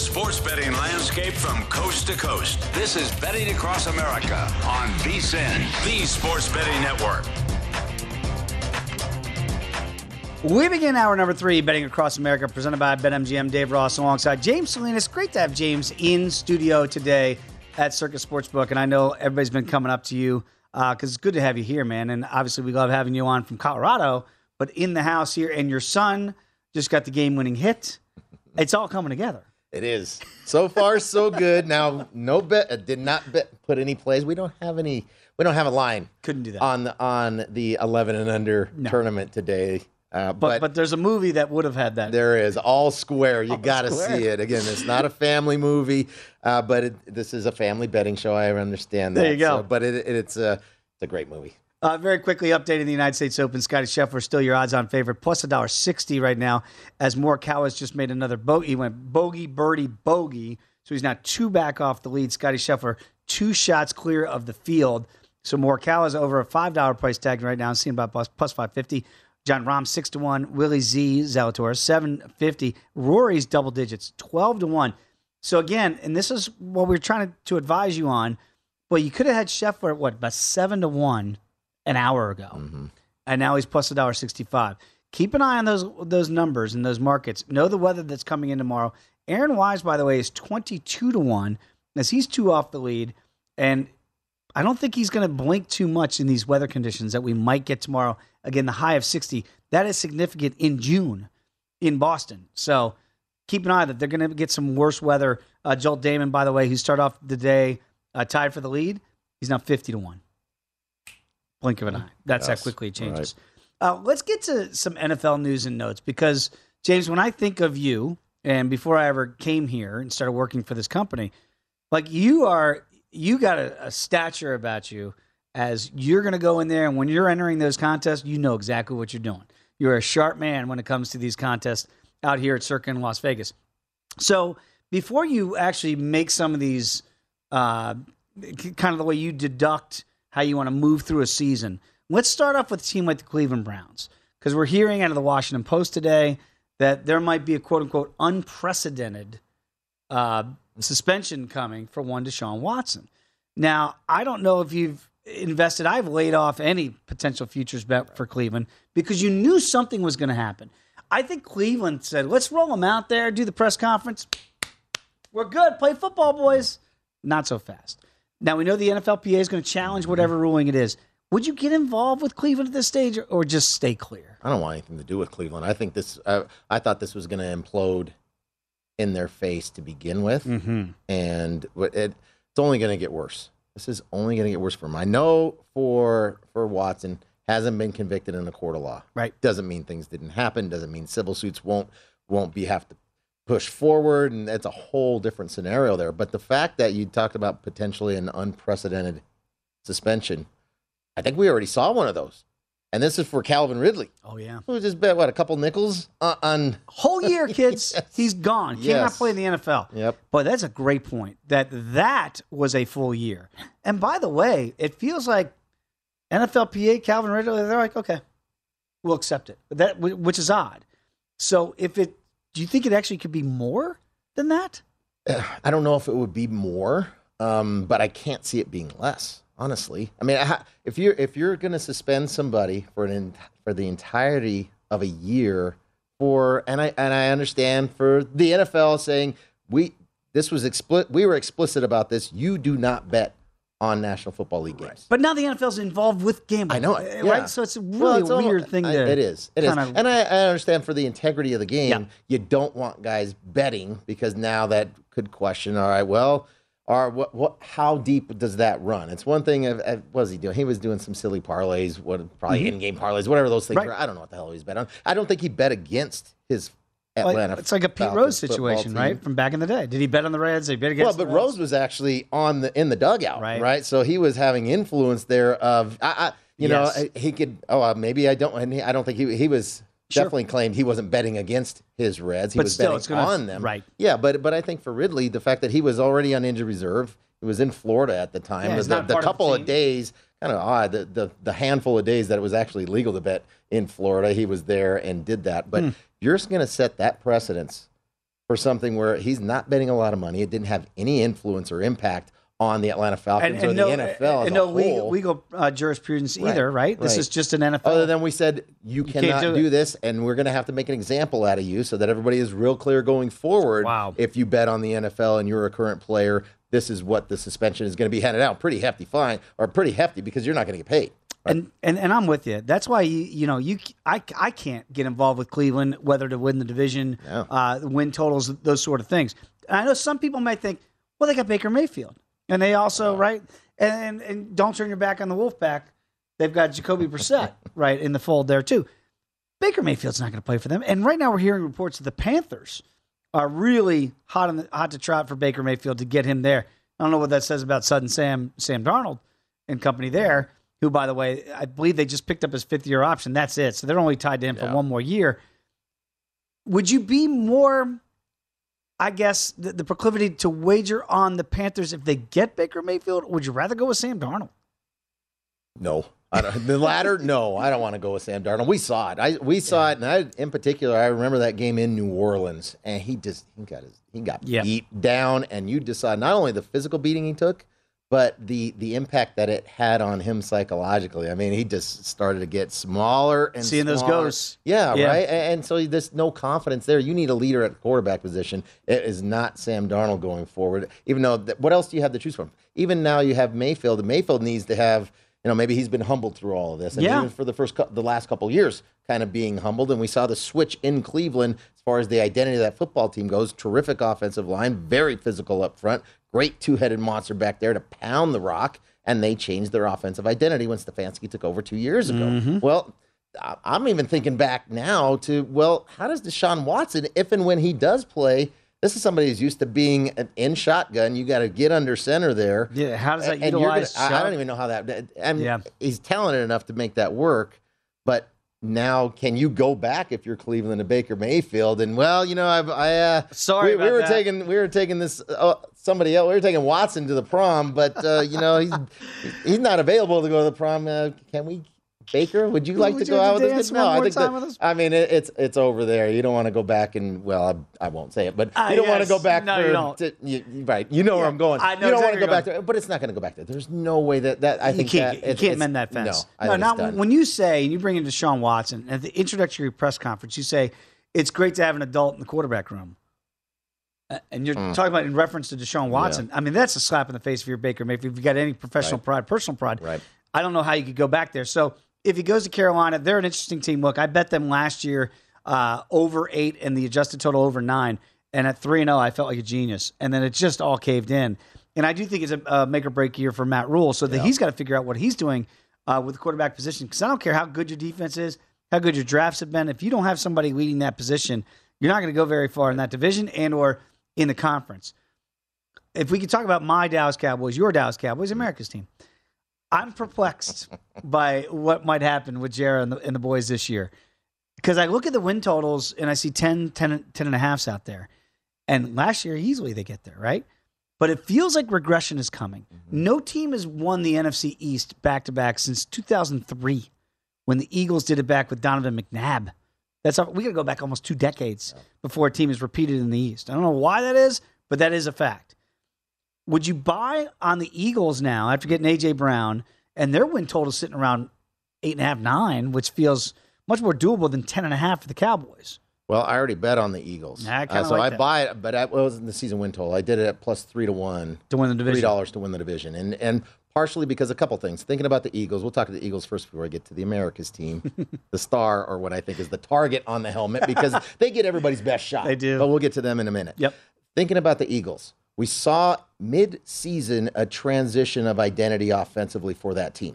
Sports betting landscape from coast to coast. This is Betting Across America on VSIN, the Sports Betting Network. We begin hour number three, Betting Across America, presented by BetMGM. Dave Ross alongside James Salinas. Great to have James in studio today at Circa Sportsbook. And I know everybody's been coming up to you because uh, it's good to have you here, man. And obviously, we love having you on from Colorado, but in the house here. And your son just got the game winning hit. It's all coming together. It is. So far, so good. Now, no bet. uh, Did not bet, put any plays. We don't have any. We don't have a line. Couldn't do that. on the on the 11 and under tournament today. Uh, But, but but there's a movie that would have had that. there is all square. You got to see it again. It's not a family movie, uh, but it, this is a family betting show. I understand that. There you go. So- but it, it, it's a it's a great movie. Uh, very quickly updating the United States Open. Scotty Scheffler still your odds-on favorite, plus a dollar sixty right now. As Morikawa has just made another bogey. He went bogey, birdie, bogey. So he's now two back off the lead. Scotty Scheffler two shots clear of the field. So Morikawa is over a five dollar price tag right now. Seeing about plus, plus five fifty. Jon Rahm six to one. Willie Z Zalatoris seven fifty. Rory's double digits twelve to one. So again, and this is what we're trying to, to advise you on. Well, you could have had Scheffler at what about seven to one an hour ago, and now he's plus a dollar sixty-five. Keep an eye on those those numbers and those markets. Know the weather that's coming in tomorrow. Aaron Wise, by the way, is twenty-two to one as he's two off the lead, and I don't think he's going to blink too much in these weather conditions that we might get tomorrow. Again, the high of sixty that is significant in June in Boston. So keep an eye that they're going to get some worse weather. Uh, Joel Dahmen, by the way, he started off the day uh, tied for the lead. He's now fifty to one. Blink of an eye. That's Yes, how quickly it changes. Uh, let's get to some NFL news and notes because James, when I think of you, and before I ever came here and started working for this company, like you are, you got a, a stature about you as you're going to go in there, and when you're entering those contests, you know exactly what you're doing. You're a sharp man when it comes to these contests out here at Circa in Las Vegas. So before you actually make some of these, uh, kind of the way you deduct how you want to move through a season, let's start off with a team like the Cleveland Browns because we're hearing out of the Washington Post today that there might be a quote unquote unprecedented uh, suspension coming for one Deshaun Watson. Now, I don't know if you've invested. I've laid off any potential futures bet for Cleveland because you knew something was going to happen. I think Cleveland said, let's roll them out there, do the press conference. We're good. Play football, boys. Not so fast. Now, we know the NFLPA is going to challenge whatever ruling it is. Would you get involved with Cleveland at this stage, or, or just stay clear? I don't want anything to do with Cleveland. I think this. Uh, I thought this was going to implode in their face to begin with, Mm-hmm. and what it, it's only going to get worse. This is only going to get worse for him. I know for for Watson hasn't been convicted in a court of law. Right. Doesn't mean things didn't happen. Doesn't mean civil suits won't won't be have to push forward, and that's a whole different scenario there. But the fact that you talked about potentially an unprecedented suspension, I think we already saw one of those, and this is for Calvin Ridley. Oh yeah. Who just bet what a couple nickels on? on Whole year, kids. Yes. He's gone. Cannot Yes. play in the NFL. Yep. But that's a great point. That that was a full year. And by the way, it feels like NFLPA, Calvin Ridley, they're like, okay, we'll accept it. That which is odd. So if it, do you think it actually could be more than that? I don't know if it would be more, um, but I can't see it being less. Honestly, I mean, if you're if you're going to suspend somebody for an for the entirety of a year for, and I and I understand for the NFL saying we this was explicit, we were explicit about this. You do not bet on National Football League games. But now the NFL's involved with gambling. I know it, uh, yeah. right? So it's really Well, it's a weird thing I- to. it is. It is. And I, I understand for the integrity of the game, Yeah. you don't want guys betting because now that could question. All right, well, are what what? How deep does that run? It's one thing. Of, what was he doing? He was doing some silly parlays. What probably in-game parlays, whatever those things Mm-hmm. Right. were. I don't know what the hell he's was bet on. I don't think he bet against his Like, Atlanta. it's like a Pete Falcons Rose situation, right? From back in the day. Did he bet on the Reds? Did he bet Well, but the Reds? Rose was actually on the in the dugout, Right. right? So he was having influence there. Of I, I you Yes. know, he could. Oh, uh, maybe I don't. And he, I don't think he he was Sure. definitely claimed he wasn't betting against his Reds. He But was still, betting gonna- on them, right. Yeah, but but I think for Ridley, the fact that he was already on injured reserve, he was in Florida at the time. Yeah, the, the of couple of, team. days, kind of odd. The, the the handful of days that it was actually legal to bet in Florida, he was there and did that. But you're just going to set that precedence for something where he's not betting a lot of money. It didn't have any influence or impact on the Atlanta Falcons or the NFL and no legal, legal uh, jurisprudence Right, either, right? This is just an NFL. Other than we said you can't cannot do do, this, and we're going to have to make an example out of you so that everybody is real clear going forward. Wow. If you bet on the NFL and you're a current player, this is what the suspension is going to be handed out. Pretty hefty fine, or pretty hefty because you're not going to get paid. And, and and I'm with you. That's why you you know you I, I can't get involved with Cleveland whether to win the division, No. uh, win totals, those sort of things. And I know some people might think, well, they got Baker Mayfield, and they also right and and don't turn your back on the Wolfpack. They've got Jacoby Brissett right in the fold there too. Baker Mayfield's not going to play for them, and right now we're hearing reports that the Panthers are really hot on the, hot to trot for Baker Mayfield to get him there. I don't know what that says about Sudden Sam Sam Darnold and company there, who by the way, I believe they just picked up his fifth year option. That's it. So they're only tied to him for one more year. Would you be more I guess the, the proclivity to wager on the Panthers if they get Baker Mayfield, or would you rather go with Sam Darnold? No. I don't, the latter, no, I don't want to go with Sam Darnold. We saw it. I we saw it, and I, in particular, I remember that game in New Orleans, and he just he got his he got Yeah. beat down, and you decide not only the physical beating he took, but the the impact that it had on him psychologically. I mean, he just started to get smaller and Seeing those smaller. ghosts. Yeah, Yeah. right. And, so there's no confidence there. You need a leader at quarterback position. It is not Sam Darnold going forward. Even though, th- what else do you have to choose from? Even now, you have Mayfield. And Mayfield needs to have, you know, maybe he's been humbled through all of this, and Yeah. even for the first, cou- the last couple of years, kind of being humbled. And we saw the switch in Cleveland as far as the identity of that football team goes. Terrific offensive line, very physical up front, great two-headed monster back there to pound the rock. And they changed their offensive identity when Stefanski took over two years ago. Mm-hmm. Well, I- I'm even thinking back now to well, how does Deshaun Watson, if and when he does play, this is somebody who's used to being an in shotgun. You got to get under center there. Yeah, how does that And utilize gonna- I, I don't even know how that. I mean, Yeah. he's talented enough to make that work, but now can you go back if you're Cleveland to Baker Mayfield? And well, you know, I've, I uh, Sorry we, we were that. taking we were taking this uh, somebody else. We were taking Watson to the prom, but uh, you know he's he's not available to go to the prom. Uh, can we? Baker, would you like Would to you go out to with one No, I think that. I mean it, it's it's over there. You don't want to go back and well, I, I won't say it, but Ah, you don't want to go back. No, for, you don't. to- you- you- right? You know where I'm going. I know you don't want to go back there, but it's not going to go back there. There's no way that that I you think can't, that you can't mend that fence. No, no, not when you say and you bring in Deshaun Watson at the introductory press conference. You say it's great to have an adult in the quarterback room, and you're talking about in reference to Deshaun Watson. I mean, that's a slap in the face for your Baker Mayfield. If you've got any professional Right. pride, personal pride, Right. I don't know how you could go back there. So if he goes to Carolina, they're an interesting team. Look, I bet them last year uh, over eight and the adjusted total over nine. And at 3 0, I felt like a genius. And then it just all caved in. And I do think it's a, a make or break year for Matt Rhule. So that he's got to figure out what he's doing uh, with the quarterback position. Because I don't care how good your defense is, how good your drafts have been. If you don't have somebody leading that position, you're not going to go very far in that division and or in the conference. If we could talk about my Dallas Cowboys, your Dallas Cowboys, America's team. I'm perplexed by what might happen with Jarrah and the, and the boys this year. Because I look at the win totals and I see 10, 10, 10 and a halfs out there. And last year, easily they get there, right? But it feels like regression is coming. Mm-hmm. No team has won the NFC East back to back since 2003 when the Eagles did it back with Donovan McNabb. That's all, we got to go back almost two decades before a team is repeated in the East. I don't know why that is, but that is a fact. Would you buy on the Eagles now after getting AJ Brown and their win total sitting around eight and a half, nine, which feels much more doable than ten and a half for the Cowboys? Well, I already bet on the Eagles. I Uh, so like I that. buy it, but I, it wasn't the season win total. I did it at plus three to one To win the division. Three dollars to win the division, and and partially because a couple things. Thinking about the Eagles, we'll talk to the Eagles first before I get to the Americas team, the star, or what I think is the target on the helmet, because they get everybody's best shot. They do. but we'll get to them in a minute. Yep. Thinking about the Eagles, we saw mid-season a transition of identity offensively for that team.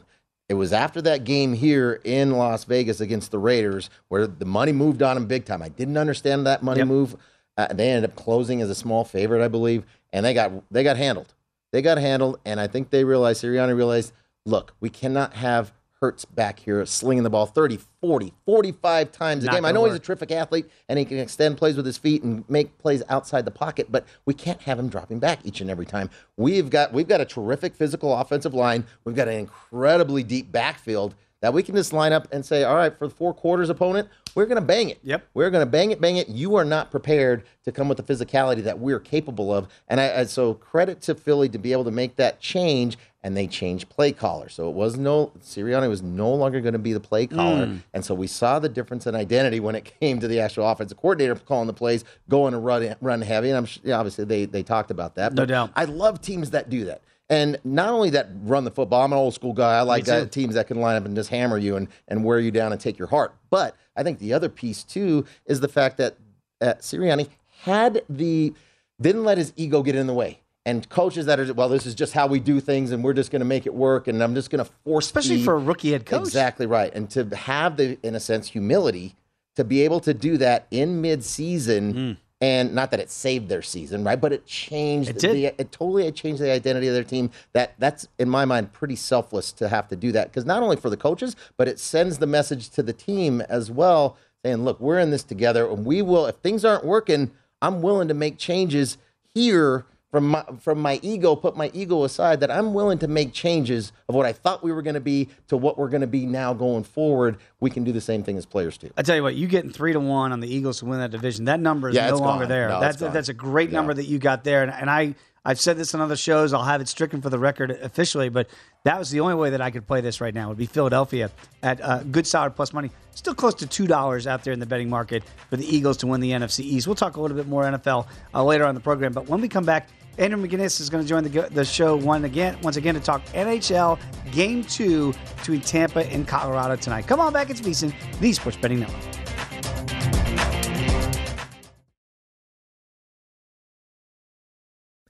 It was after that game here in Las Vegas against the Raiders where the money moved on them big time. I didn't understand that money Yep. move. Uh, they ended up closing as a small favorite, I believe, and they got they got handled. They got handled, and I think they realized, Sirianni realized, look, we cannot have Hurts back here slinging the ball 30, 40, 45 times a Not game. I know he's a terrific athlete and he can extend plays with his feet and make plays outside the pocket, but we can't have him dropping back each and every time. We've got we've got a terrific physical offensive line. We've got an incredibly deep backfield that we can just line up and say, all right, for the four quarters opponent, we're going to bang it. Yep. We're going to bang it, bang it. You are not prepared to come with the physicality that we're capable of. And I, I so credit to Philly to be able to make that change. And they changed play caller. So it was no, Sirianni was no longer going to be the play caller. Mm. And so we saw the difference in identity when it came to the actual offensive coordinator calling the plays, going to run, run heavy. And I'm sure, yeah, obviously they, they talked about that. No doubt. I love teams that do that. And not only that run the football, I'm an old school guy. I like that teams that can line up and just hammer you and, and wear you down and take your heart. But I think the other piece too is the fact that uh, Sirianni had the didn't let his ego get in the way. And coaches that are well, this is just how we do things, and we're just going to make it work, and I'm just going to force, Especially feed- for a rookie head coach. Exactly right, and to have the, in a sense, humility to be able to do that in mid-season, Hmm. and not that it saved their season, right? But it changed. It did. The, it totally changed the identity of their team. That that's in my mind pretty selfless to have to do that because not only for the coaches, but it sends the message to the team as well, saying, "Look, we're in this together, and we will. If things aren't working, I'm willing to make changes here." From my, from my ego, put my ego aside, that I'm willing to make changes of what I thought we were going to be to what we're going to be now going forward. We can do the same thing as players do. I tell you what, you getting three to one on the Eagles to win that division. That number is Yeah, no longer gone. there. No, that's that's a great number that you got there. And, and I I've said this on other shows. I'll have it stricken for the record officially, but that was the only way that I could play this right now. Would be Philadelphia at uh, good solid plus money. Still close to two dollars out there in the betting market for the Eagles to win the NFC East. We'll talk a little bit more NFL uh, later on the program. But when we come back. Andrew McGinnis is going to join the, the show one again, once again to talk NHL Game Two between Tampa and Colorado tonight. Come on back, it's VSiN, the Sports Betting Network.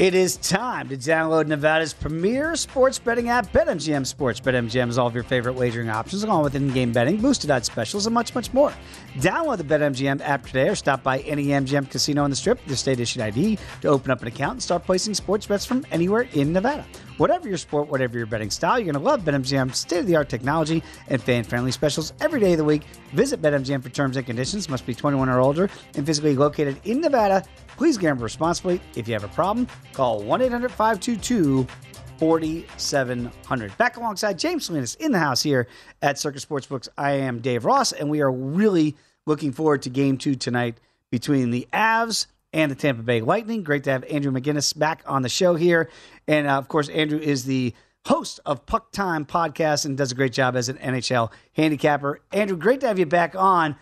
It is time to download Nevada's premier sports betting app, BetMGM Sports. BetMGM is all of your favorite wagering options, along with in-game betting, boosted odds specials, and much, much more. Download the BetMGM app today or stop by any MGM casino on the Strip with your state-issued ID to open up an account and start placing sports bets from anywhere in Nevada. Whatever your sport, whatever your betting style, you're going to love BetMGM's state-of-the-art technology and fan-friendly specials every day of the week. Visit BetMGM for terms and conditions. Must be 21 or older and physically located in Nevada. Please gamble responsibly. If you have a problem, call 1 800 522 4700. Back alongside James Salinas in the house here at Circa Sportsbooks. I am Dave Ross, and we are really looking forward to game two tonight between the Avs and the Tampa Bay Lightning. Great to have Andrew McGinnis back on the show here. And uh, of course, Andrew is the host of Puck Time podcast and does a great job as an NHL handicapper. Andrew, great to have you back on.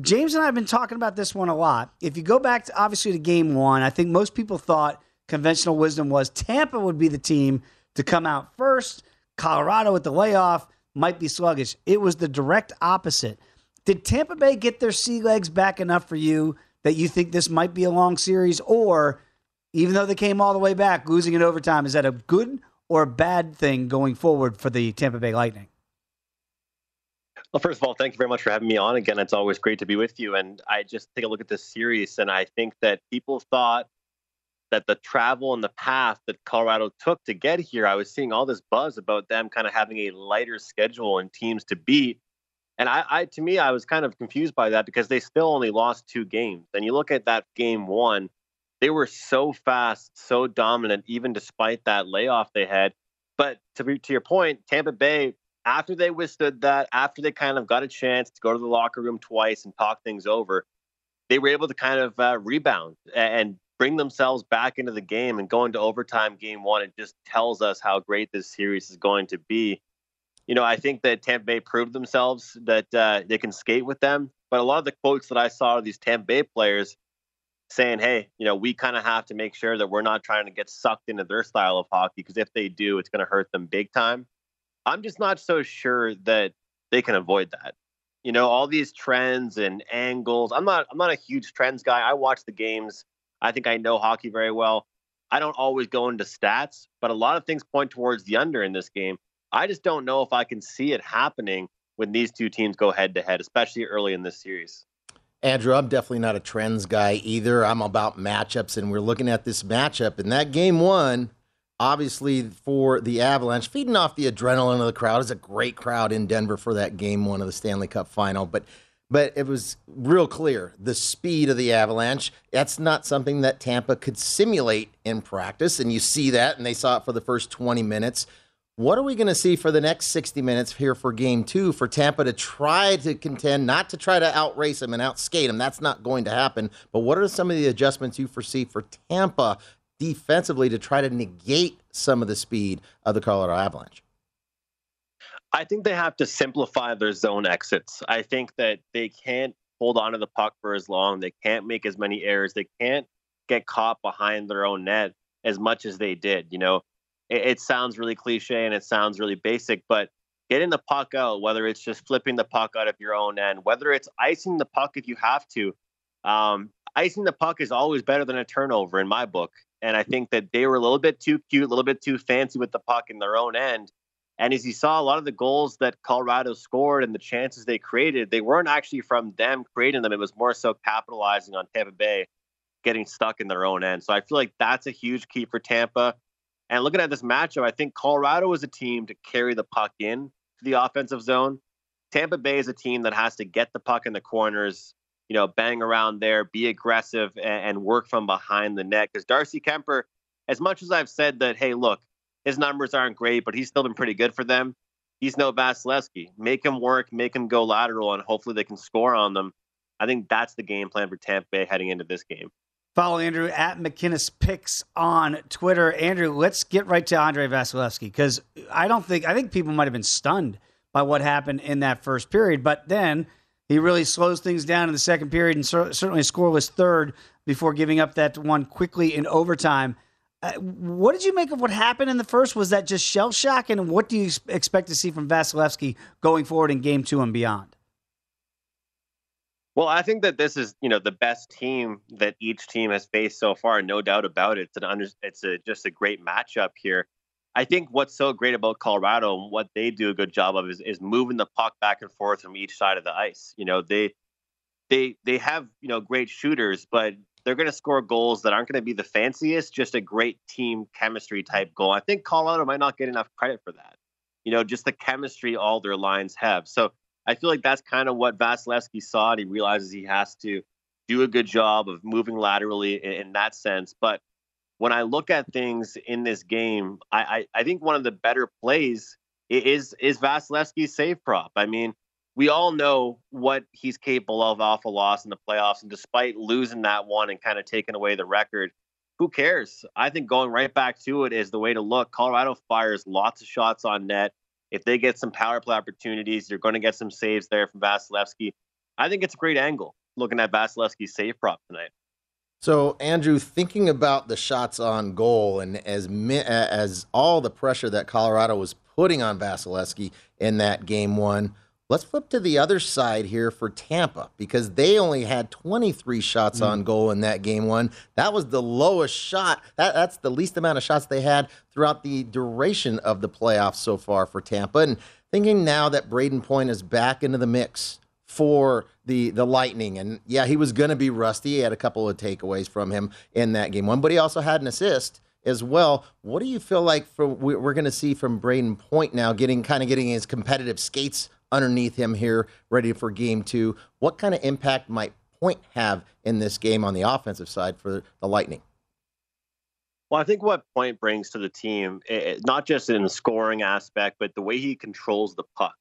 James and I have been talking about this one a lot. If you go back to obviously to game one, I think most people thought conventional wisdom was Tampa would be the team to come out first. Colorado with the layoff might be sluggish. It was the direct opposite. Did Tampa Bay get their sea legs back enough for you that you think this might be a long series? Or even though they came all the way back, losing in overtime, is that a good or a bad thing going forward for the Tampa Bay Lightning? Well, first of all, thank you very much for having me on again. It's always great to be with you. And I just take a look at this series, and I think that people thought that the travel and the path that Colorado took to get here, I was seeing all this buzz about them kind of having a lighter schedule and teams to beat. And I, I to me, I was kind of confused by that because they still only lost two games. And you look at that game one, they were so fast, so dominant, even despite that layoff they had. But to be, to your point, Tampa Bay, after they withstood that, after they kind of got a chance to go to the locker room twice and talk things over, they were able to kind of uh, rebound and bring themselves back into the game and go into overtime game one. It just tells us how great this series is going to be. You know, I think that Tampa Bay proved themselves that uh, they can skate with them. But a lot of the quotes that I saw of these Tampa Bay players saying, hey, you know, we kind of have to make sure that we're not trying to get sucked into their style of hockey because if they do, it's going to hurt them big time. I'm just not so sure that they can avoid that. You know, all these trends and angles. I'm not I'm not a huge trends guy. I watch the games. I think I know hockey very well. I don't always go into stats, but a lot of things point towards the under in this game. I just don't know if I can see it happening when these two teams go head to head, especially early in this series. Andrew, I'm definitely not a trends guy either. I'm about matchups, and we're looking at this matchup. And that game one, obviously for the Avalanche, feeding off the adrenaline of the crowd. It's a great crowd in Denver for that game one of the Stanley Cup final. But but it was real clear the speed of the Avalanche. That's not something that Tampa could simulate in practice, and you see that, and they saw it for the first 20 minutes. What are we going to see for the next 60 minutes here for game two for Tampa to try to contend, not to try to outrace them and outskate them? That's not going to happen. But what are some of the adjustments you foresee for Tampa defensively to try to negate some of the speed of the Colorado Avalanche? I think they have to simplify their zone exits. I think that they can't hold on to the puck for as long. They can't make as many errors. They can't get caught behind their own net as much as they did. You know, it, it sounds really cliche and it sounds really basic, but getting the puck out, whether it's just flipping the puck out of your own end, whether it's icing the puck if you have to, um, icing the puck is always better than a turnover in my book. And I think that they were a little bit too cute, a little bit too fancy with the puck in their own end. And as you saw, a lot of the goals that Colorado scored and the chances they created, they weren't actually from them creating them. It was more so capitalizing on Tampa Bay getting stuck in their own end. So I feel like that's a huge key for Tampa. And looking at this matchup, I think Colorado is a team to carry the puck in to the offensive zone. Tampa Bay is a team that has to get the puck in the corners, you know, bang around there, be aggressive, and, and work from behind the net. Because Darcy Kuemper, as much as I've said that, hey, look, his numbers aren't great, but he's still been pretty good for them. He's no Vasilevskiy. Make him work, make him go lateral, and hopefully they can score on them. I think that's the game plan for Tampa Bay heading into this game. Follow Andrew at McKinnis Picks on Twitter. Andrew, let's get right to Andrei Vasilevskiy because I don't think I think people might have been stunned by what happened in that first period, but then he really slows things down in the second period and cer- certainly a scoreless third before giving up that one quickly in overtime. Uh, what did you make of what happened in the first? Was that just shell shock? And what do you expect to see from Vasilevskiy going forward in game two and beyond? Well, I think that this is, you know, the best team that each team has faced so far, no doubt about it. It's an under, it's a, just a great matchup here. I think what's so great about Colorado and what they do a good job of is, is moving the puck back and forth from each side of the ice. You know, they they they have you know great shooters, but they're going to score goals that aren't going to be the fanciest, just a great team chemistry type goal. I think Colorado might not get enough credit for that. You know, just the chemistry all their lines have. So I feel like that's kind of what Vasilevskiy saw, and he realizes he has to do a good job of moving laterally in, in that sense. But when I look at things in this game, I, I, I think one of the better plays is is Vasilevskiy's save prop. I mean, we all know what he's capable of off a loss in the playoffs, and despite losing that one and kind of taking away the record, who cares? I think going right back to it is the way to look. Colorado fires lots of shots on net. If they get some power play opportunities, you're going to get some saves there from Vasilevskiy. I think it's a great angle looking at Vasilevskiy's save prop tonight. So, Andrew, thinking about the shots on goal and as as all the pressure that Colorado was putting on Vasilevskiy in that game one, let's flip to the other side here for Tampa because they only had 23 shots mm. on goal in that game one. That was the lowest shot. That, that's the least amount of shots they had throughout the duration of the playoffs so far for Tampa. And thinking now that Brayden Point is back into the mix for the the Lightning. And yeah, he was going to be rusty. He had a couple of takeaways from him in that game one, but he also had an assist as well. What do you feel like for we're going to see from Brayden Point now, getting kind of getting his competitive skates underneath him here, ready for game two? What kind of impact might Point have in this game on the offensive side for the Lightning? Well, I think what Point brings to the team, it, not just in the scoring aspect, but the way he controls the puck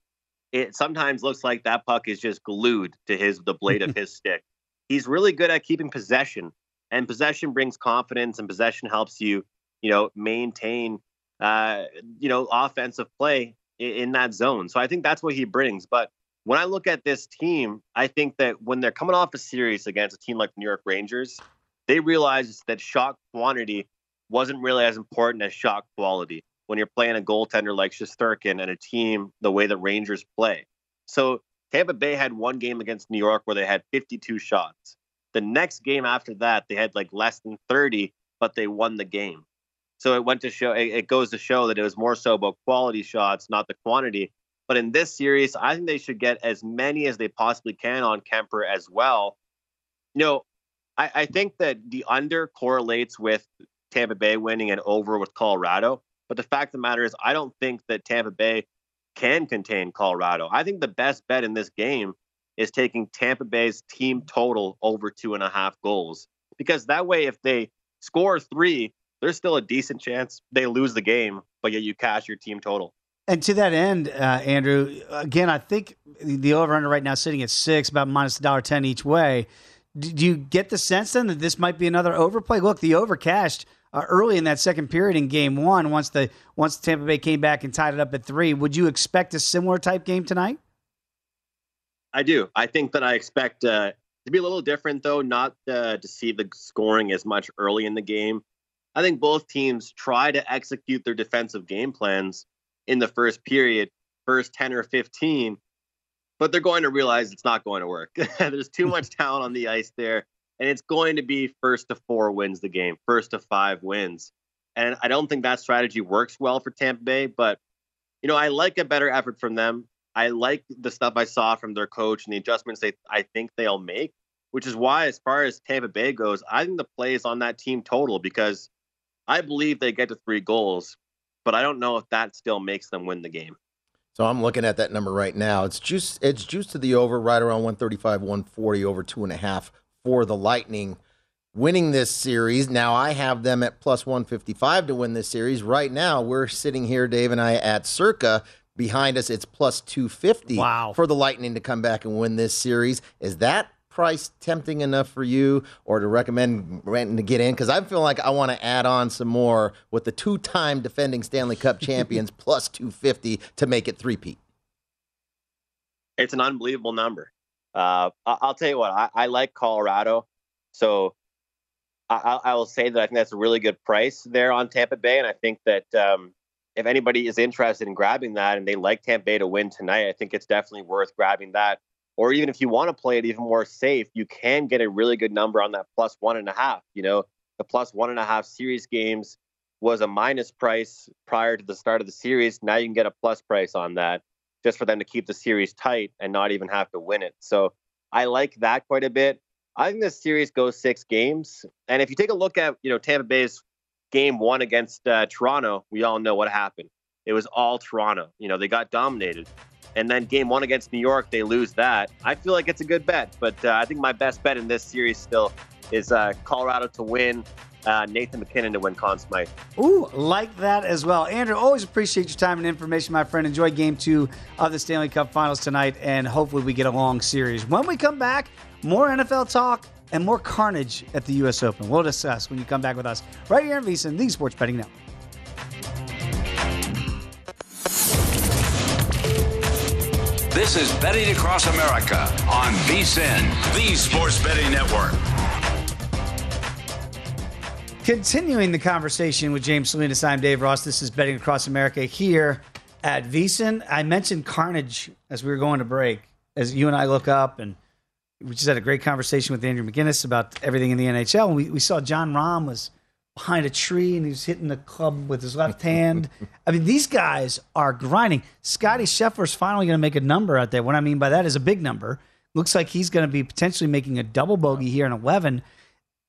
it sometimes looks like that puck is just glued to his the blade of his stick. He's really good at keeping possession, and possession brings confidence, and possession helps you, you know, maintain, uh, you know, offensive play in, that zone. So I think that's what he brings. But when I look at this team, I think that when they're coming off a series against a team like the New York Rangers, they realize that shot quantity wasn't really as important as shot quality when you're playing a goaltender like Shesterkin and a team the way the Rangers play. So Tampa Bay had one game against New York where they had 52 shots. The next game after that, they had like less than 30, but they won the game. So it went to show, it goes to show that it was more so about quality shots, not the quantity. But in this series, I think they should get as many as they possibly can on Kuemper as well. You know, I, I think that the under correlates with Tampa Bay winning and over with Colorado. But the fact of the matter is, I don't think that Tampa Bay can contain Colorado. I think the best bet in this game is taking Tampa Bay's team total over two and a half goals. Because that way, if they score three, there's still a decent chance they lose the game, but yet you cash your team total. And to that end, uh, Andrew, again, I think the over under right now sitting at six, about minus a dollar ten each way. Do you get the sense then that this might be another overplay? Look, the over cashed uh, early in that second period in Game One. Once the once Tampa Bay came back and tied it up at three, would you expect a similar type game tonight? I do. I think that I expect uh, to be a little different, though, not uh, to see the scoring as much early in the game. I think both teams try to execute their defensive game plans in the first period, first 10 or 15, but they're going to realize it's not going to work. There's too much talent on the ice there, and it's going to be first to four wins the game, first to five wins. And I don't think that strategy works well for Tampa Bay, but you know, I like a better effort from them. I like the stuff I saw from their coach and the adjustments they I think they'll make, which is why, as far as Tampa Bay goes, I think the play is on that team total because I believe they get to three goals, but I don't know if that still makes them win the game. So I'm looking at that number right now. It's just it's juiced to the over right around 135, 140 over two and a half for the Lightning winning this series. Now I have them at plus 155 to win this series. Right now we're sitting here, Dave and I, at circa Behind us, it's plus 250 wow. for the Lightning to come back and win this series. Is that price tempting enough for you or to recommend renting to get in? Because I feel like I want to add on some more with the two time defending Stanley Cup champions plus 250 to make it three-peat. It's an unbelievable number. Uh, I'll tell you what, I, I like Colorado. So I, I, will say that I think that's a really good price there on Tampa Bay. And I think that um, if anybody is interested in grabbing that and they like Tampa Bay to win tonight, I think it's definitely worth grabbing that. Or even if you want to play it even more safe, you can get a really good number on that plus one and a half. You know, the plus one and a half series games was a minus price prior to the start of the series. Now you can get a plus price on that just for them to keep the series tight and not even have to win it. So I like that quite a bit. I think this series goes six games. And if you take a look at, you know, Tampa Bay's game one against uh, Toronto, we all know what happened. It was all Toronto. You know, they got dominated. And then game one against New York, they lose that. I feel like it's a good bet, but uh, I think my best bet in this series still is uh, Colorado to win, uh, Nathan MacKinnon to win Conn Smythe. Ooh, like that as well. Andrew, always appreciate your time and information, my friend. Enjoy game two of the Stanley Cup Finals tonight, and hopefully we get a long series. When we come back, more NFL talk and more carnage at the U.S. Open. We'll discuss when you come back with us right here on VSIN, the Sports Betting Network. This is Betting Across America on VSIN, the Sports Betting Network. Continuing the conversation with James Salinas, I'm Dave Ross. This is Betting Across America here at VSIN. I mentioned carnage as we were going to break, as you and I look up and – we just had a great conversation with Andrew McGinnis about everything in the NHL. And we, we saw Jon Rahm was behind a tree and he's hitting the club with his left hand. I mean, these guys are grinding. Scotty Scheffler's finally going to make a number out there. What I mean by that is a big number. Looks like he's going to be potentially making a double bogey here in 11.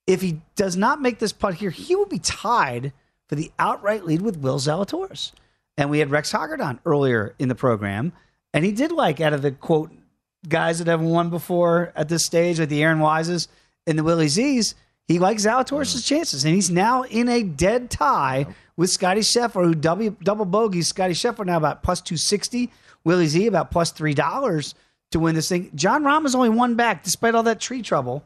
If he does not make this putt here, he will be tied for the outright lead with Will Zalatoris. And we had Rex Hoggard on earlier in the program, and he did like out of the quote guys that have won before at this stage, like the Aaron Wises and the Willie Z's, he likes Zalatoris' chances. And he's now in a dead tie with Scotty Scheffler, who double, double bogeys. Scotty Scheffler now about plus 260, Willie Z about plus $3 to win this thing. Jon Rahm is only one back, despite all that tree trouble.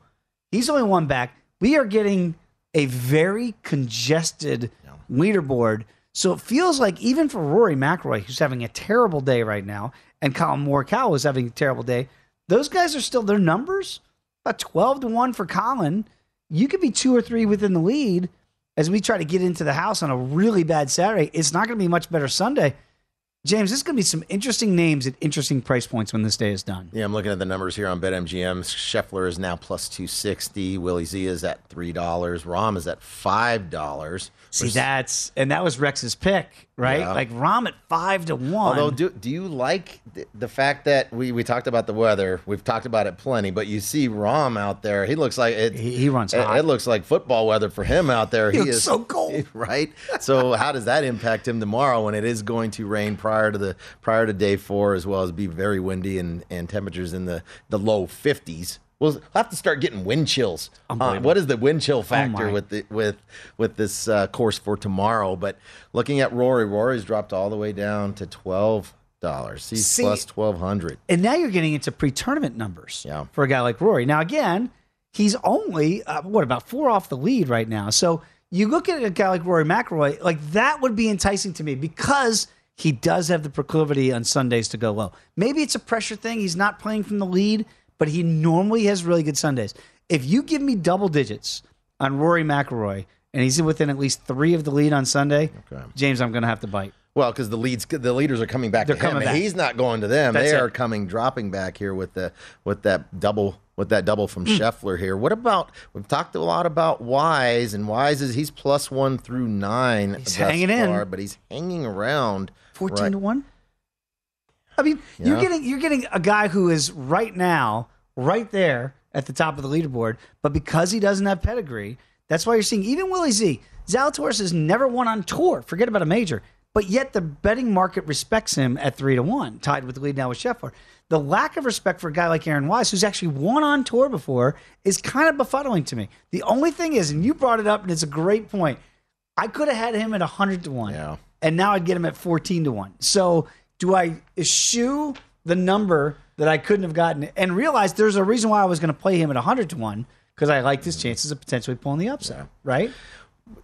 He's only one back. We are getting a very congested leaderboard. So it feels like even for Rory McIlroy, who's having a terrible day right now, and Collin Morikawa is having a terrible day. Those guys are still their numbers about twelve to one for Collin. You could be two or three within the lead as we try to get into the house on a really bad Saturday. It's not going to be much better Sunday. James, this is going to be some interesting names at interesting price points when this day is done. Yeah, I'm looking at the numbers here on BetMGM. Scheffler is now plus 260. Willie Z is at $3. Rahm is at $5. See, that's, and that was Rex's pick, right? Yeah. Like Rahm at 5 to 1. Although, do, do you like the, the fact that we, we talked about the weather? We've talked about it plenty, but you see Rahm out there. He looks like it. He, he runs it, hot. It looks like football weather for him out there. He, he is so cold. Right? so, how does that impact him tomorrow when it is going to rain prior? Prior to the prior to day four, as well as be very windy and, and temperatures in the, the low 50s. We'll have to start getting wind chills. Uh, what is the wind chill oh, factor oh with the, with with this uh, course for tomorrow? But looking at Rory, Rory's dropped all the way down to twelve dollars. He's See, plus twelve hundred. And now you're getting into pre-tournament numbers. Yeah. For a guy like Rory. Now again, he's only uh, what about four off the lead right now. So You look at a guy like Rory McIlroy, like that would be enticing to me because he does have the proclivity on Sundays to go low. Maybe it's a pressure thing. He's not playing from the lead, but he normally has really good Sundays. If you give me double digits on Rory McIlroy and he's within at least three of the lead on Sunday, James, I'm going to have to bite. Well, because the leads, the leaders are coming back They're to him, coming back. he's not going to them. That's they it. are coming, dropping back here with the with that double with that double from Mm. Scheffler here. What about? We've talked a lot about Wise, and Wise is he's plus one through nine. He's hanging in. but he's hanging around. 14 right- to 1 i mean you're getting you're getting a guy who is right now right there at the top of the leaderboard but because he doesn't have pedigree that's why you're seeing even willie z zalatoris has never won on tour forget about a major but yet the betting market respects him at 3 to 1 tied with the lead now with Scheffler. the lack of respect for a guy like Aaron Wise, who's actually won on tour before, is kind of befuddling to me. The only thing is, and you brought it up, and it's a great point. I could have had him at 100 to 1. Yeah. And now I'd get him at 14 to 1. So do I eschew the number that I couldn't have gotten and realize there's a reason why I was going to play him at 100 to 1 because I liked his chances of potentially pulling the upset, right?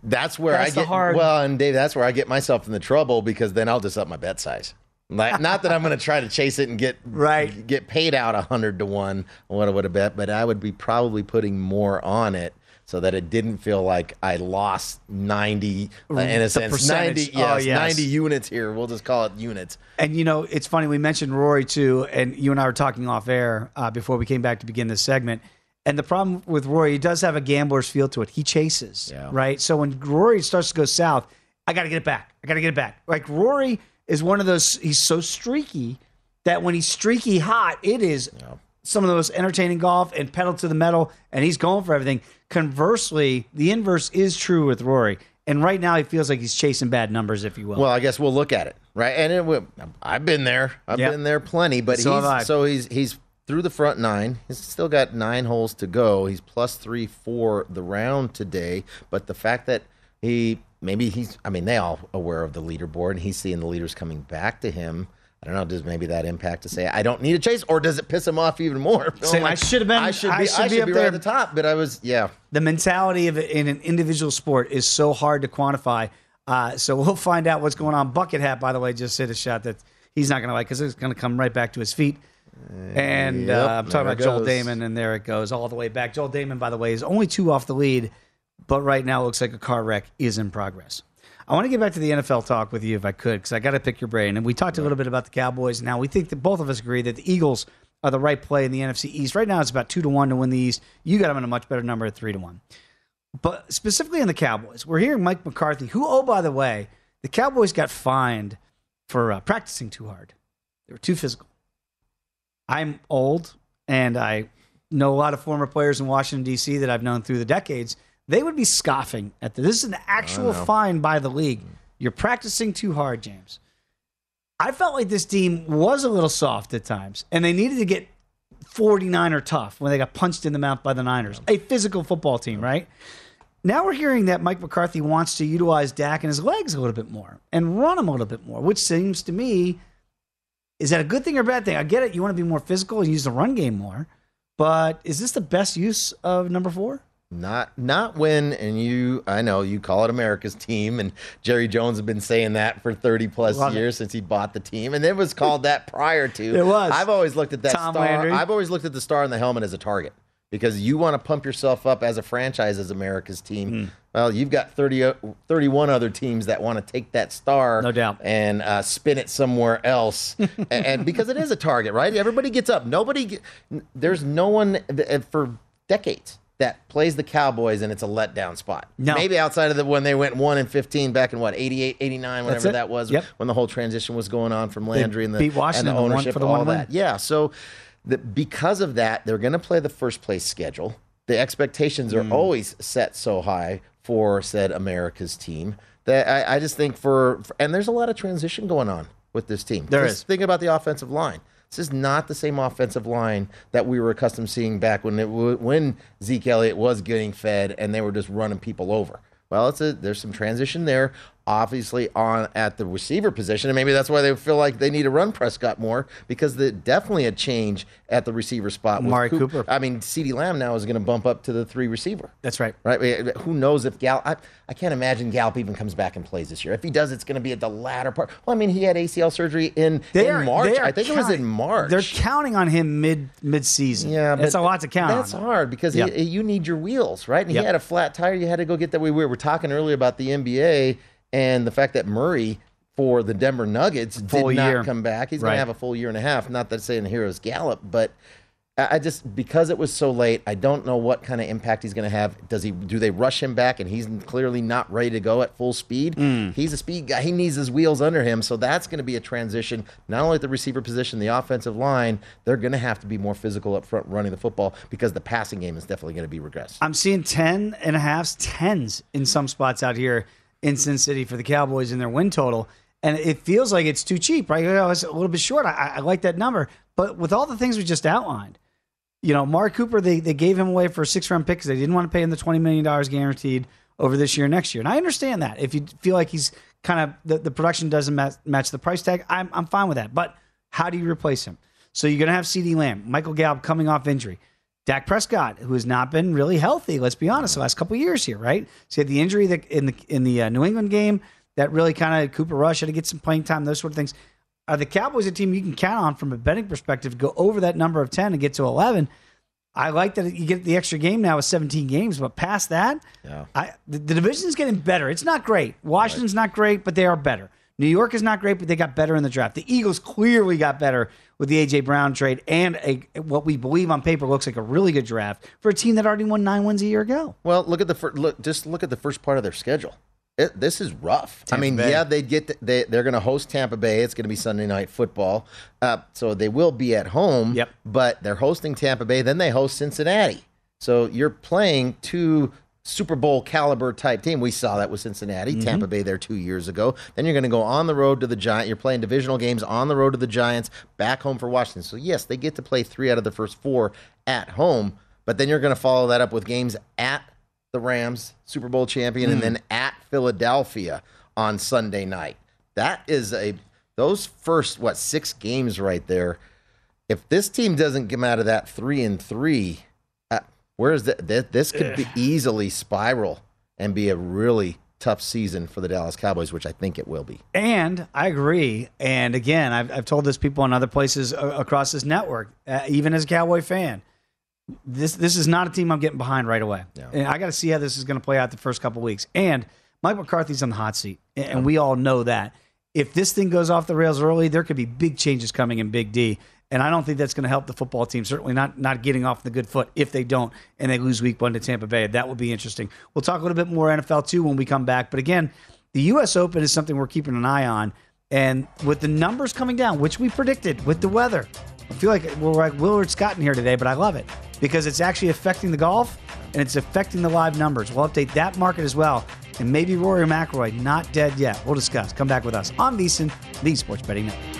That's where That's I get hard- well, and Dave, that's where I get myself in the trouble because then I'll just up my bet size. Like, not that I'm going to try to chase it and get right get paid out a hundred to one what I would have bet, but I would be probably putting more on it so that it didn't feel like I lost ninety uh, in a sense. Ninety, yes, Oh, yes. ninety units here. We'll just call it units. And you know, it's funny. We mentioned Rory too, and you and I were talking off air uh, before we came back to begin this segment. And the problem with Rory, he does have a gambler's feel to it. He chases, right? So when Rory starts to go south, I got to get it back. I got to get it back. Like Rory is one of those. He's so streaky that when he's streaky hot, it is some of the most entertaining golf and pedal to the metal, and he's going for everything. Conversely, the inverse is true with Rory. And right now, he feels like he's chasing bad numbers, if you will. Well, I guess we'll look at it, right? And it, will- I've been there. I've Yep. been there plenty. But So he's so he's he's through the front nine. He's still got nine holes to go. He's plus three for the round today. But the fact that he maybe he's I mean they all aware of the leaderboard and he's seeing the leaders coming back to him. I don't know. Does maybe that impact to say I don't need a chase, or does it piss him off even more? Saying, Like, I should have been- I should I be. should I be should up be there. at the top. But I was. Yeah. the mentality of it in an individual sport is so hard to quantify. Uh, so we'll find out what's going on. Bucket Hat, by the way, just hit a shot that he's not going to like because it's going to come right back to his feet. And Yep, uh, I'm talking about Joel. Dahmen, and there it goes all the way back. Joel Dahmen, by the way, is only two off the lead, but right now it looks like a car wreck is in progress. I want to get back to the NFL talk with you if I could, because I got to pick your brain. And we talked a little bit about the Cowboys. Now we think that both of us agree that the Eagles are the right play in the NFC East. Right now it's about two to one to win the East. You got them in a much better number at three to one. But specifically in the Cowboys, we're hearing Mike McCarthy, who, oh, by the way, the Cowboys got fined for uh, practicing too hard. They were too physical. I'm old, and I know a lot of former players in Washington, D.C. that I've known through the decades. They would be scoffing at this. This is an actual fine by the league. You're practicing too hard, James. I felt like this team was a little soft at times, and they needed to get 49er tough when they got punched in the mouth by the Niners. A physical football team, right? Now we're hearing that Mike McCarthy wants to utilize Dak and his legs a little bit more and run him a little bit more, which seems to me is that a good thing or a bad thing? I get it. You want to be more physical and use the run game more, but is this the best use of number four? Not not when and you I know you call it America's team and Jerry Jones has been saying that for 30 plus Love it. years since he bought the team and it was called that prior to. It was. I've always looked at that Tom star. Landry. I've always looked at the star on the helmet as a target because you want to pump yourself up as a franchise as America's team. Hmm. Well, you've got 30 o- 31 other teams that want to take that star No doubt. and uh, spin it somewhere else and, and because it is a target, right? Everybody gets up. Nobody there's no one for decades that plays the Cowboys and it's a letdown spot. No. Maybe outside of the when they went 1 and 15 back in what 88, 89 That's whenever that was Yep. when the whole transition was going on from Landry and the beat Washington and the ownership for the all win. that. Yeah, so the, because of that, they're going to play the first place schedule. The expectations are hmm. always set so high for said America's team that I, I just think for, for and there's a lot of transition going on with this team. There Just is. Think about the offensive line. This is not the same offensive line that we were accustomed to seeing back when it, when Zeke Elliott was getting fed and they were just running people over. Well, it's a, there's some transition there. Obviously on at the receiver position, and maybe that's why they feel like they need to run Prescott more because the definitely a change at the receiver spot. with Amari Coop- Cooper. I mean, CeeDee Lamb now is going to bump up to the three receiver. That's right. Right? Eh, eh, who knows if Gallup? I, I can't imagine Gallup even comes back and plays this year. If he does, it's going to be at the latter part. Well, I mean, he had ACL surgery in, in March. I think it was in March. They're counting on him mid mid season. Yeah, it's a lot to count. That's on. hard because Yep. he, eh, you need your wheels, right? And Yep. he had a flat tire. You had to go get that. We were, we were talking earlier about the NBA and the fact that Murray for the Denver Nuggets Full did not year. come back. He's going to have a full year and a half. Not that saying the hero's Gallup, but I just because it was so late, I don't know what kind of impact he's going to have. Does he? Do they rush him back, and he's clearly not ready to go at full speed? Hmm. He's a speed guy. He needs his wheels under him, so that's going to be a transition. Not only at the receiver position, the offensive line, they're going to have to be more physical up front running the football because the passing game is definitely going to be regressed. I'm seeing 10 and a halves, tens in some spots out here in Sin City for the Cowboys in their win total. And it feels like it's too cheap, right? Oh, it's a little bit short. I, I like that number. But with all the things we just outlined, you know, Mark Cooper, they, they gave him away for a six round pick because they didn't want to pay him the $20 million guaranteed over this year next year. And I understand that. If you feel like he's kind of, the, the production doesn't match, match the price tag, I'm, I'm fine with that. But how do you replace him? So you're going to have CeeDee Lamb, Michael Gallup coming off injury. Dak Prescott, who has not been really healthy, let's be honest, the last couple of years here, right? So he had the injury that in the in the uh, New England game that really kind of Cooper Rush had to get some playing time, those sort of things. Are the Cowboys a team you can count on from a betting perspective to go over that number of ten and get to eleven? I like that you get the extra game now with 17 games, but past that, Yeah. I, the, the is getting better. It's not great. Washington's not great, but they are better. New York is not great, but they got better in the draft. The Eagles clearly got better with the AJ Brown trade and a what we believe on paper looks like a really good draft for a team that already won nine wins a year ago. Well, look at the fir- look. Just look at the first part of their schedule. It, this is rough. Tampa I mean, Bay. yeah, they get the, they they're going to host Tampa Bay. It's going to be Sunday night football, uh, so they will be at home. Yep. But they're hosting Tampa Bay. Then they host Cincinnati. So you're playing two Super Bowl caliber type team. We saw that with Cincinnati, Mm-hmm. Tampa Bay there two years ago. Then you're going to go on the road to the Giants. You're playing divisional games on the road to the Giants, back home for Washington. So yes, they get to play three out of the first four at home. But then you're going to follow that up with games at the Rams, Super Bowl champion, Mm. and then at Philadelphia on Sunday night. That is a those first what six games right there. If this team doesn't come out of that three and three, the, th- this could be easily spiral and be a really tough season for the Dallas Cowboys, which I think it will be. And I agree. And again, I've, I've told this people in other places uh, across this network, uh, even as a Cowboy fan. This this is not a team I'm getting behind right away. And I got to see how this is going to play out the first couple weeks. And Mike McCarthy's on the hot seat, and we all know that. If this thing goes off the rails early, there could be big changes coming in Big D. And I don't think that's going to help the football team. Certainly not not getting off the good foot if they don't and they lose week one to Tampa Bay. That would be interesting. We'll talk a little bit more NFL too when we come back. But again, the U.S. Open is something we're keeping an eye on. And with the numbers coming down, which we predicted with the weather, I feel like we're like Willard Scott in here today, but I love it because it's actually affecting the golf and it's affecting the live numbers. We'll update that market as well. And maybe Rory McIlroy not dead yet. We'll discuss. Come back with us on VSiN, the Sports Betting Network.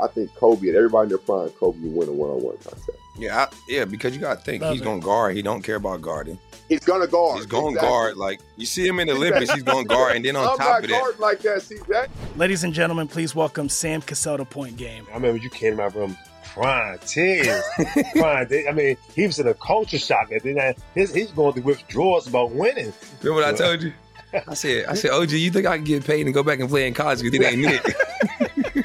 I think Kobe and everybody in their prime, Kobe would win a one-on-one contest. Yeah, I, yeah, because you got to think Love he's going to guard. He don't care about guarding. He's gonna guard. He's going to Exactly. guard. Like you see him in the Olympics, he's going to guard, and then on I'm top not of that, like that, CJ. Ladies and gentlemen, please welcome Sam Cassell to Point Game. I remember you came to my room crying, tears, crying. They- I mean, he was in a culture shock. And then his, he's going through withdrawals about winning. remember what I told you? I said, I said, OG, you think I can get paid and go back and play in college? You think they ain't it?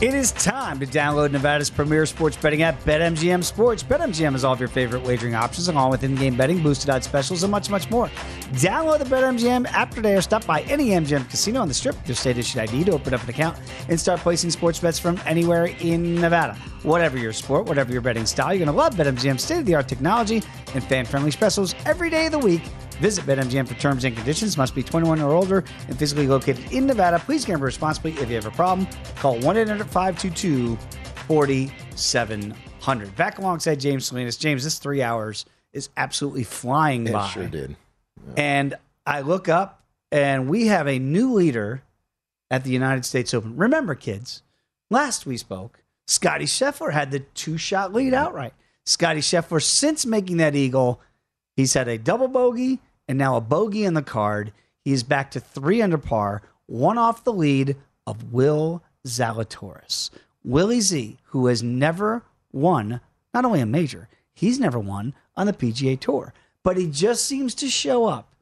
It is time to download Nevada's premier sports betting app, BetMGM Sports. BetMGM has all of your favorite wagering options, along with in-game betting, boosted odds specials, and much, much more. Download the BetMGM app today or stop by any MGM casino on the Strip with your state-issued ID to open up an account and start placing sports bets from anywhere in Nevada. Whatever your sport, whatever your betting style, you're going to love BetMGM's state-of-the-art technology and fan-friendly specials every day of the week. Visit BetMGM for terms and conditions. Must be 21 or older and physically located in Nevada. Please gamble responsibly. If you have a problem, call 1 800 522 4700. Back alongside James Salinas. James, this three hours is absolutely flying It by. sure did. And I look up and we have a new leader at the United States Open. Remember, kids, last we spoke, Scotty Scheffler had the two shot lead mm-hmm. outright. Scotty Scheffler, since making that eagle, he's had a double bogey and now a bogey in the card. He is back to three under par, one off the lead of Will Zalatoris. Willie Z, who has never won not only a major, he's never won on the PGA Tour, but he just seems to show up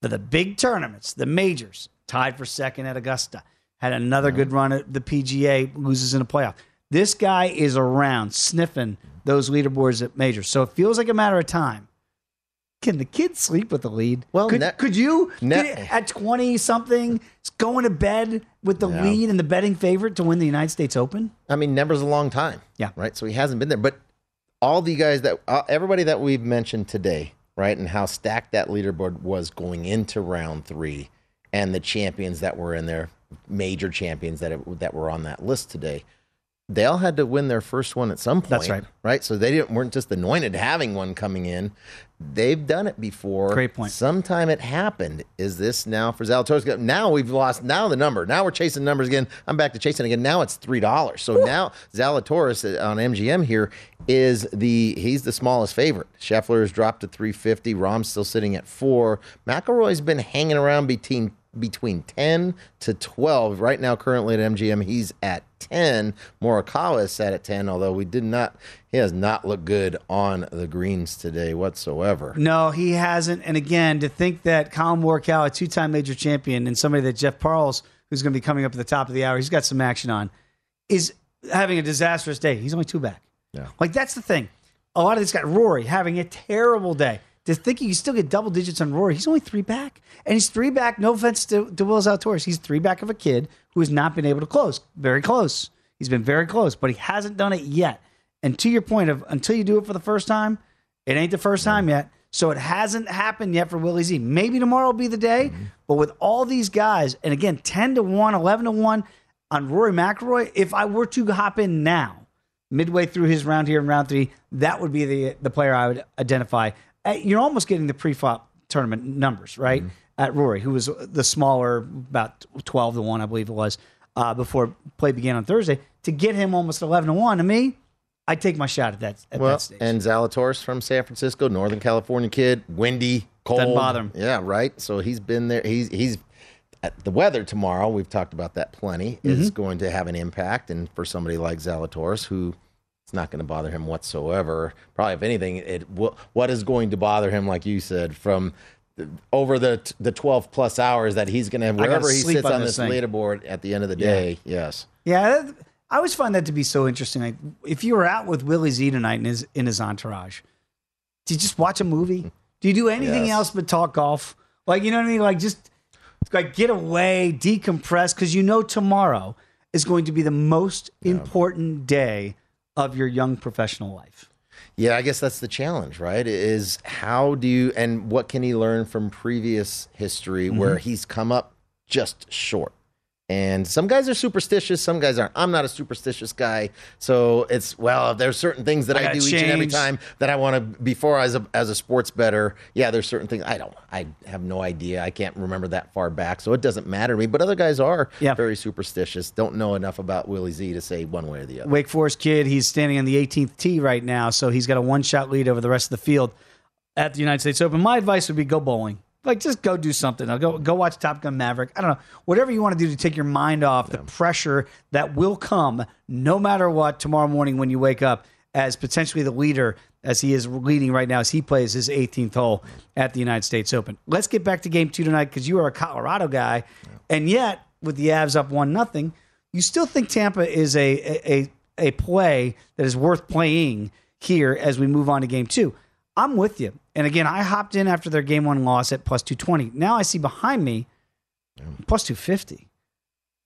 for the big tournaments, the majors, tied for second at Augusta, had another good run at the PGA, loses in a playoff. This guy is around sniffing those leaderboards at majors. So it feels like a matter of time. Can the kid sleep with the lead? Well, could, ne- could you ne- could- at 20 something going to bed with the Yeah. lead and the betting favorite to win the United States Open? I mean, Never's a long time. Yeah. Right. So he hasn't been there. But all the guys that, uh, everybody that we've mentioned today, right, and how stacked that leaderboard was going into round three, and the champions that were in there, major champions that it, that were on that list today, they all had to win their first one at some point. That's right. Right. So they didn't weren't just anointed having one coming in. They've done it before. Great point. Sometime it happened. Is this now for Zalatoris? Now we've lost now the number. Now we're chasing numbers again. I'm back to chasing again. Now it's three dollars. So now Zalatoris uh, on MGM here is the he's the smallest favorite. Scheffler has dropped to 350. Rahm's still sitting at four. McIlroy's been hanging around between between 10 to 12 right now currently at mgm he's at 10 morikawa is set at 10 although we did not he has not looked good on the greens today whatsoever No, he hasn't. And again, to think that Collin Morikawa, a two-time major champion, and somebody that Jeff Parles, who's going to be coming up at the top of the hour, he's got some action on, is having a disastrous day. He's only two back. Yeah. Like that's the thing. A lot of this got Rory having a terrible day. To think you can still get double digits on Rory, he's only three back, and he's three back. No offense to, to Will Zalatoris, he's three back of a kid who has not been able to close. Very close. He's been very close, but he hasn't done it yet. And to your point of until you do it for the first time, it ain't the first time yet. So it hasn't happened yet for Willie Z. Maybe tomorrow will be the day, mm-hmm. but with all these guys, and again, 10 to 1, 11 to 1 on Rory McIlroy, if I were to hop in now, midway through his round here in round three, that would be the the player I would identify. Uh, You're almost getting the pre-flop tournament numbers, right? At Rory, who was the smaller, about 12 to 1, I believe it was, uh, before play began on Thursday. To get him almost 11 to 1, to me, I'd take my shot at that, at well that stage. and zalatoris from san francisco northern california kid windy cold Doesn't bother him. yeah right so he's been there he's he's at the weather tomorrow we've talked about that plenty is Mm-hmm. going to have an impact and for somebody like zalatoris who It's not going to bother him whatsoever. Probably, if anything, it will, what is going to bother him, like you said, from the, over the the 12 plus hours that he's going to have wherever he sits on on this thing. leaderboard at the end of the Yeah. day. Yes. Yeah, that- I always find that to be so interesting. Like, if you were out with Willie Z tonight in his in his entourage, do you just watch a movie? Do you do anything Yes. else but talk golf? Like, you know what I mean? Like, just like get away, decompress, because you know tomorrow is going to be the most important day of your young professional life. Yeah, I guess that's the challenge, right? Is how do you and what can he learn from previous history where Mhm. he's come up just short? And some guys are superstitious, some guys aren't. I'm not a superstitious guy, so it's well. There's certain things that I I, do each and every time that I want to. Before as a as a sports bettor, yeah, there's certain things I don't. I have no idea. I can't remember that far back, so it doesn't matter to me. But other guys are very superstitious. Don't know enough about Willie Z to say one way or the other. Wake Forest kid. He's standing on the 18th tee right now, so he's got a one shot lead over the rest of the field at the United States Open. My advice would be go bowling. Like just go do something. I'll go go watch Top Gun Maverick. I don't know. Whatever you want to do to take your mind off the pressure that will come no matter what tomorrow morning when you wake up as potentially the leader as he is leading right now as he plays his 18th hole at the United States Open. Let's get back to game 2 tonight cuz you are a Colorado guy and yet with the Avs up 1 nothing, you still think Tampa is a a a, a play that is worth playing here as we move on to game 2. I'm with you. And again, I hopped in after their game one loss at plus 220. Now I see behind me plus 250.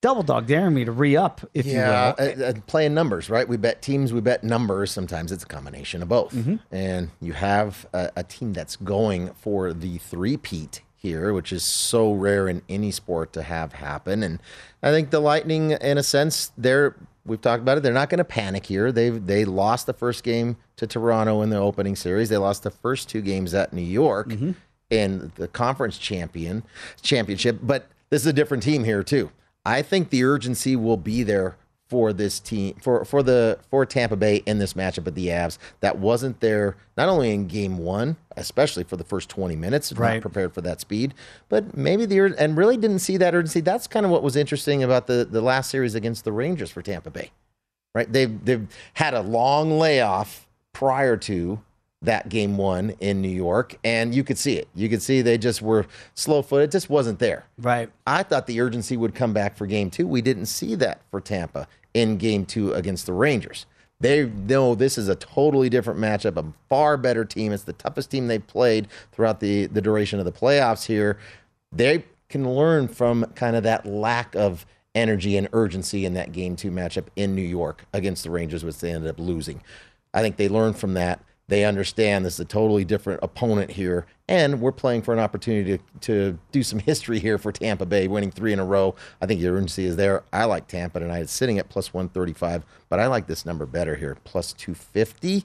Double dog daring me to re up, if yeah, you will. uh, uh, playing numbers, right? We bet teams, we bet numbers. Sometimes it's a combination of both. Mm-hmm. And you have a, a team that's going for the three-peat here, which is so rare in any sport to have happen. And I think the Lightning, in a sense, they're we've talked about it. They're not going to panic here. They've they lost the first game to Toronto in the opening series. They lost the first two games at New York Mm-hmm. in the conference champion championship. But this is a different team here too. I think the urgency will be there for this team for for the for Tampa Bay in this matchup at the Avs. That wasn't there not only in game one, especially for the first 20 minutes, Right. not prepared for that speed, but maybe the and really didn't see that urgency. That's kind of what was interesting about the the last series against the Rangers for Tampa Bay. Right? They've they've had a long layoff prior to that game one in New York, and you could see it. You could see they just were slow footed. It just wasn't there. Right. I thought the urgency would come back for game two. We didn't see that for Tampa in game two against the Rangers. They know this is a totally different matchup, a far better team. It's the toughest team they've played throughout the, the duration of the playoffs here. They can learn from kind of that lack of energy and urgency in that game two matchup in New York against the Rangers, which they ended up losing. I think they learned from that. They understand this is a totally different opponent here, and we're playing for an opportunity to, to do some history here for Tampa Bay, winning three in a row. I think the urgency is there. I like Tampa tonight. It's sitting at plus 135, but I like this number better here, plus 250.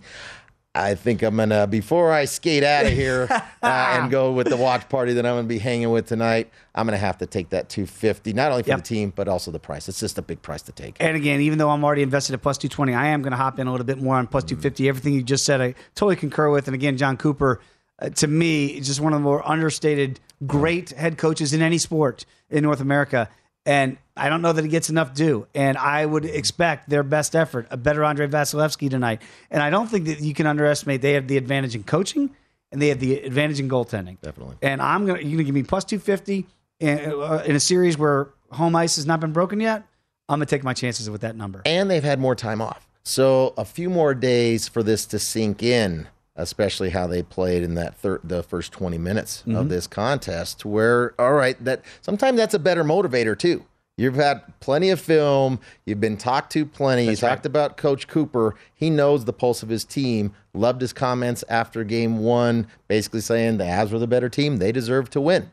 I think I'm gonna before I skate out of here uh, and go with the watch party that I'm gonna be hanging with tonight. I'm gonna have to take that 250, not only for the team but also the price. It's just a big price to take. And again, even though I'm already invested at plus 220, I am going to hop in a little bit more on plus 250. Everything you just said, I totally concur with. And again, Jon Cooper, uh, to me, is just one of the more understated, great head coaches in any sport in North America. And I don't know that he gets enough due. And I would expect their best effort, a better Andrei Vasilevskiy tonight. And I don't think that you can underestimate they have the advantage in coaching and they have the advantage in goaltending. Definitely. And I'm gonna you're gonna give me plus 250 in, uh, in a series where home ice has not been broken yet. I'm gonna take my chances with that number. and they've had more time off. So a few more days for this to sink in, especially how they played in that thir- the first 20 minutes Mhm. of this contest where all right, that sometimes that's a better motivator too. You've had plenty of film, you've been talked to plenty. you talked about coach Cooper. He knows the pulse of his team. Loved his comments after game 1, basically saying the Avs were the better team, they deserve to win.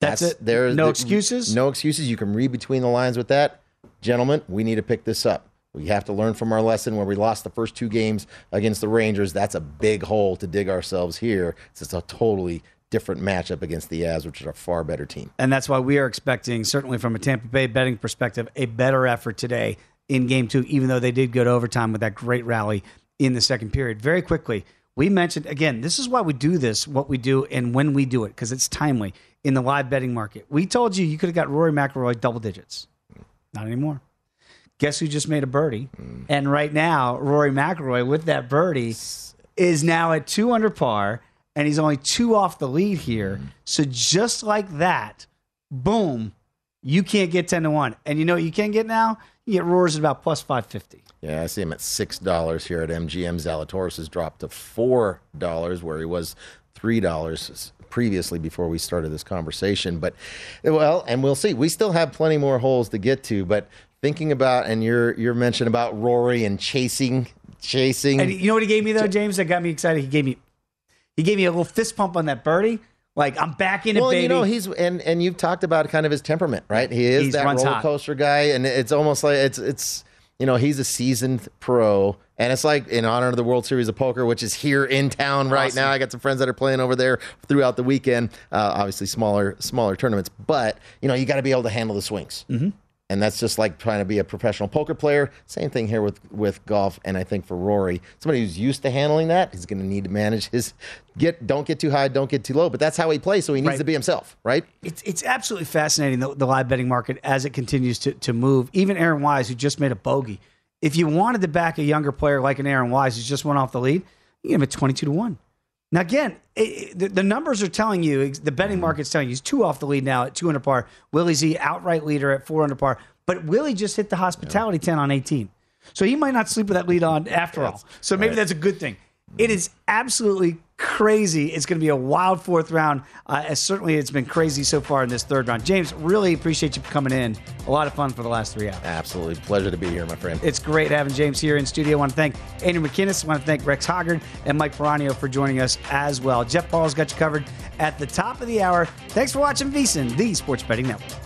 That's it? There, No the- excuses? No excuses. You can read between the lines with that. Gentlemen, we need to pick this up. We have to learn from our lesson where we lost the first two games against the Rangers. That's a big hole to dig ourselves here. It's a totally different matchup against the Avs, which is a far better team. And that's why we are expecting, certainly from a Tampa Bay betting perspective, a better effort today in game two, even though they did go to overtime with that great rally in the second period. Very quickly, we mentioned, again, this is why we do this, what we do, and when we do it, because it's timely in the live betting market. We told you you could have got Rory McIlroy double digits. Not anymore. Guess who just made a birdie? Hmm. And right now, Rory McIlroy with that birdie is now at two under par, and he's only two off the lead here. Hmm. So just like that, boom, you can't get ten to one. And you know what you can get now? You get Rory's at about plus five fifty. Yeah, I see him at six dollars here at MGM. Zalatoris has dropped to four dollars, where he was three dollars previously before we started this conversation. But well, and we'll see. We still have plenty more holes to get to. But thinking about and your your mention about Rory and chasing, chasing. And you know what he gave me though, James? That got me excited. He gave me he gave me a little fist pump on that birdie. Like I'm back in it, well, baby. you know, he's and and you've talked about kind of his temperament, right? He is He's that runs roller hot. coaster guy, and it's almost like it's it's you know he's a seasoned pro, and it's like in honor of the World Series of Poker, which is here in town right Awesome. now. I got some friends that are playing over there throughout the weekend. Uh, obviously, smaller smaller tournaments, but you know you got to be able to handle the swings. And that's just like trying to be a professional poker player. Same thing here with with golf. And I think for Rory, somebody who's used to handling that, he's going to need to manage his get. Don't get too high, don't get too low. But that's how he plays, so he needs Right. to be himself, right? It's it's absolutely fascinating the, the live betting market as it continues to to move. Even Aaron Wise, who just made a bogey, if you wanted to back a younger player like an Aaron Wise who's just went off the lead, you give him a twenty two to one. Now again, it, the, the numbers are telling you the betting mm-hmm. market's telling you he's two off the lead now at 200 par. Willie Z outright leader at 400 par, but Willie just hit the hospitality ten on eighteen, so he might not sleep with that lead on after all. So maybe that's a good thing. It is absolutely crazy. It's going to be a wild fourth round. Uh, as certainly, it's been crazy so far in this third round. James, really appreciate you coming in. A lot of fun for the last three hours. Absolutely. Pleasure to be here, my friend. It's great having James here in studio. I want to thank Andrew McKinnis. I want to thank Rex Hoggard and Mike Peranio for joining us as well. Jeff Paul's got you covered at the top of the hour. Thanks for watching VSIN, the Sports Betting Network.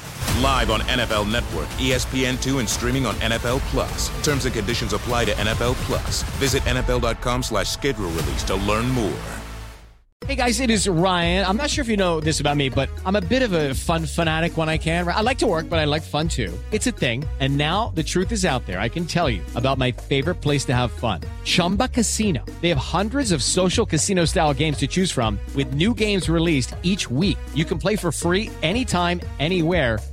Live on NFL Network, E ESPN2, and streaming on NFL Plus. Terms and conditions apply to NFL Plus. Visit NFL.com slash schedule release to learn more. Hey guys, it is Ryan. I'm not sure if you know this about me, but I'm a bit of a fun fanatic when I can. I like to work, but I like fun too. It's a thing. And now the truth is out there. I can tell you about my favorite place to have fun Chumba Casino. They have hundreds of social casino style games to choose from, with new games released each week. You can play for free anytime, anywhere.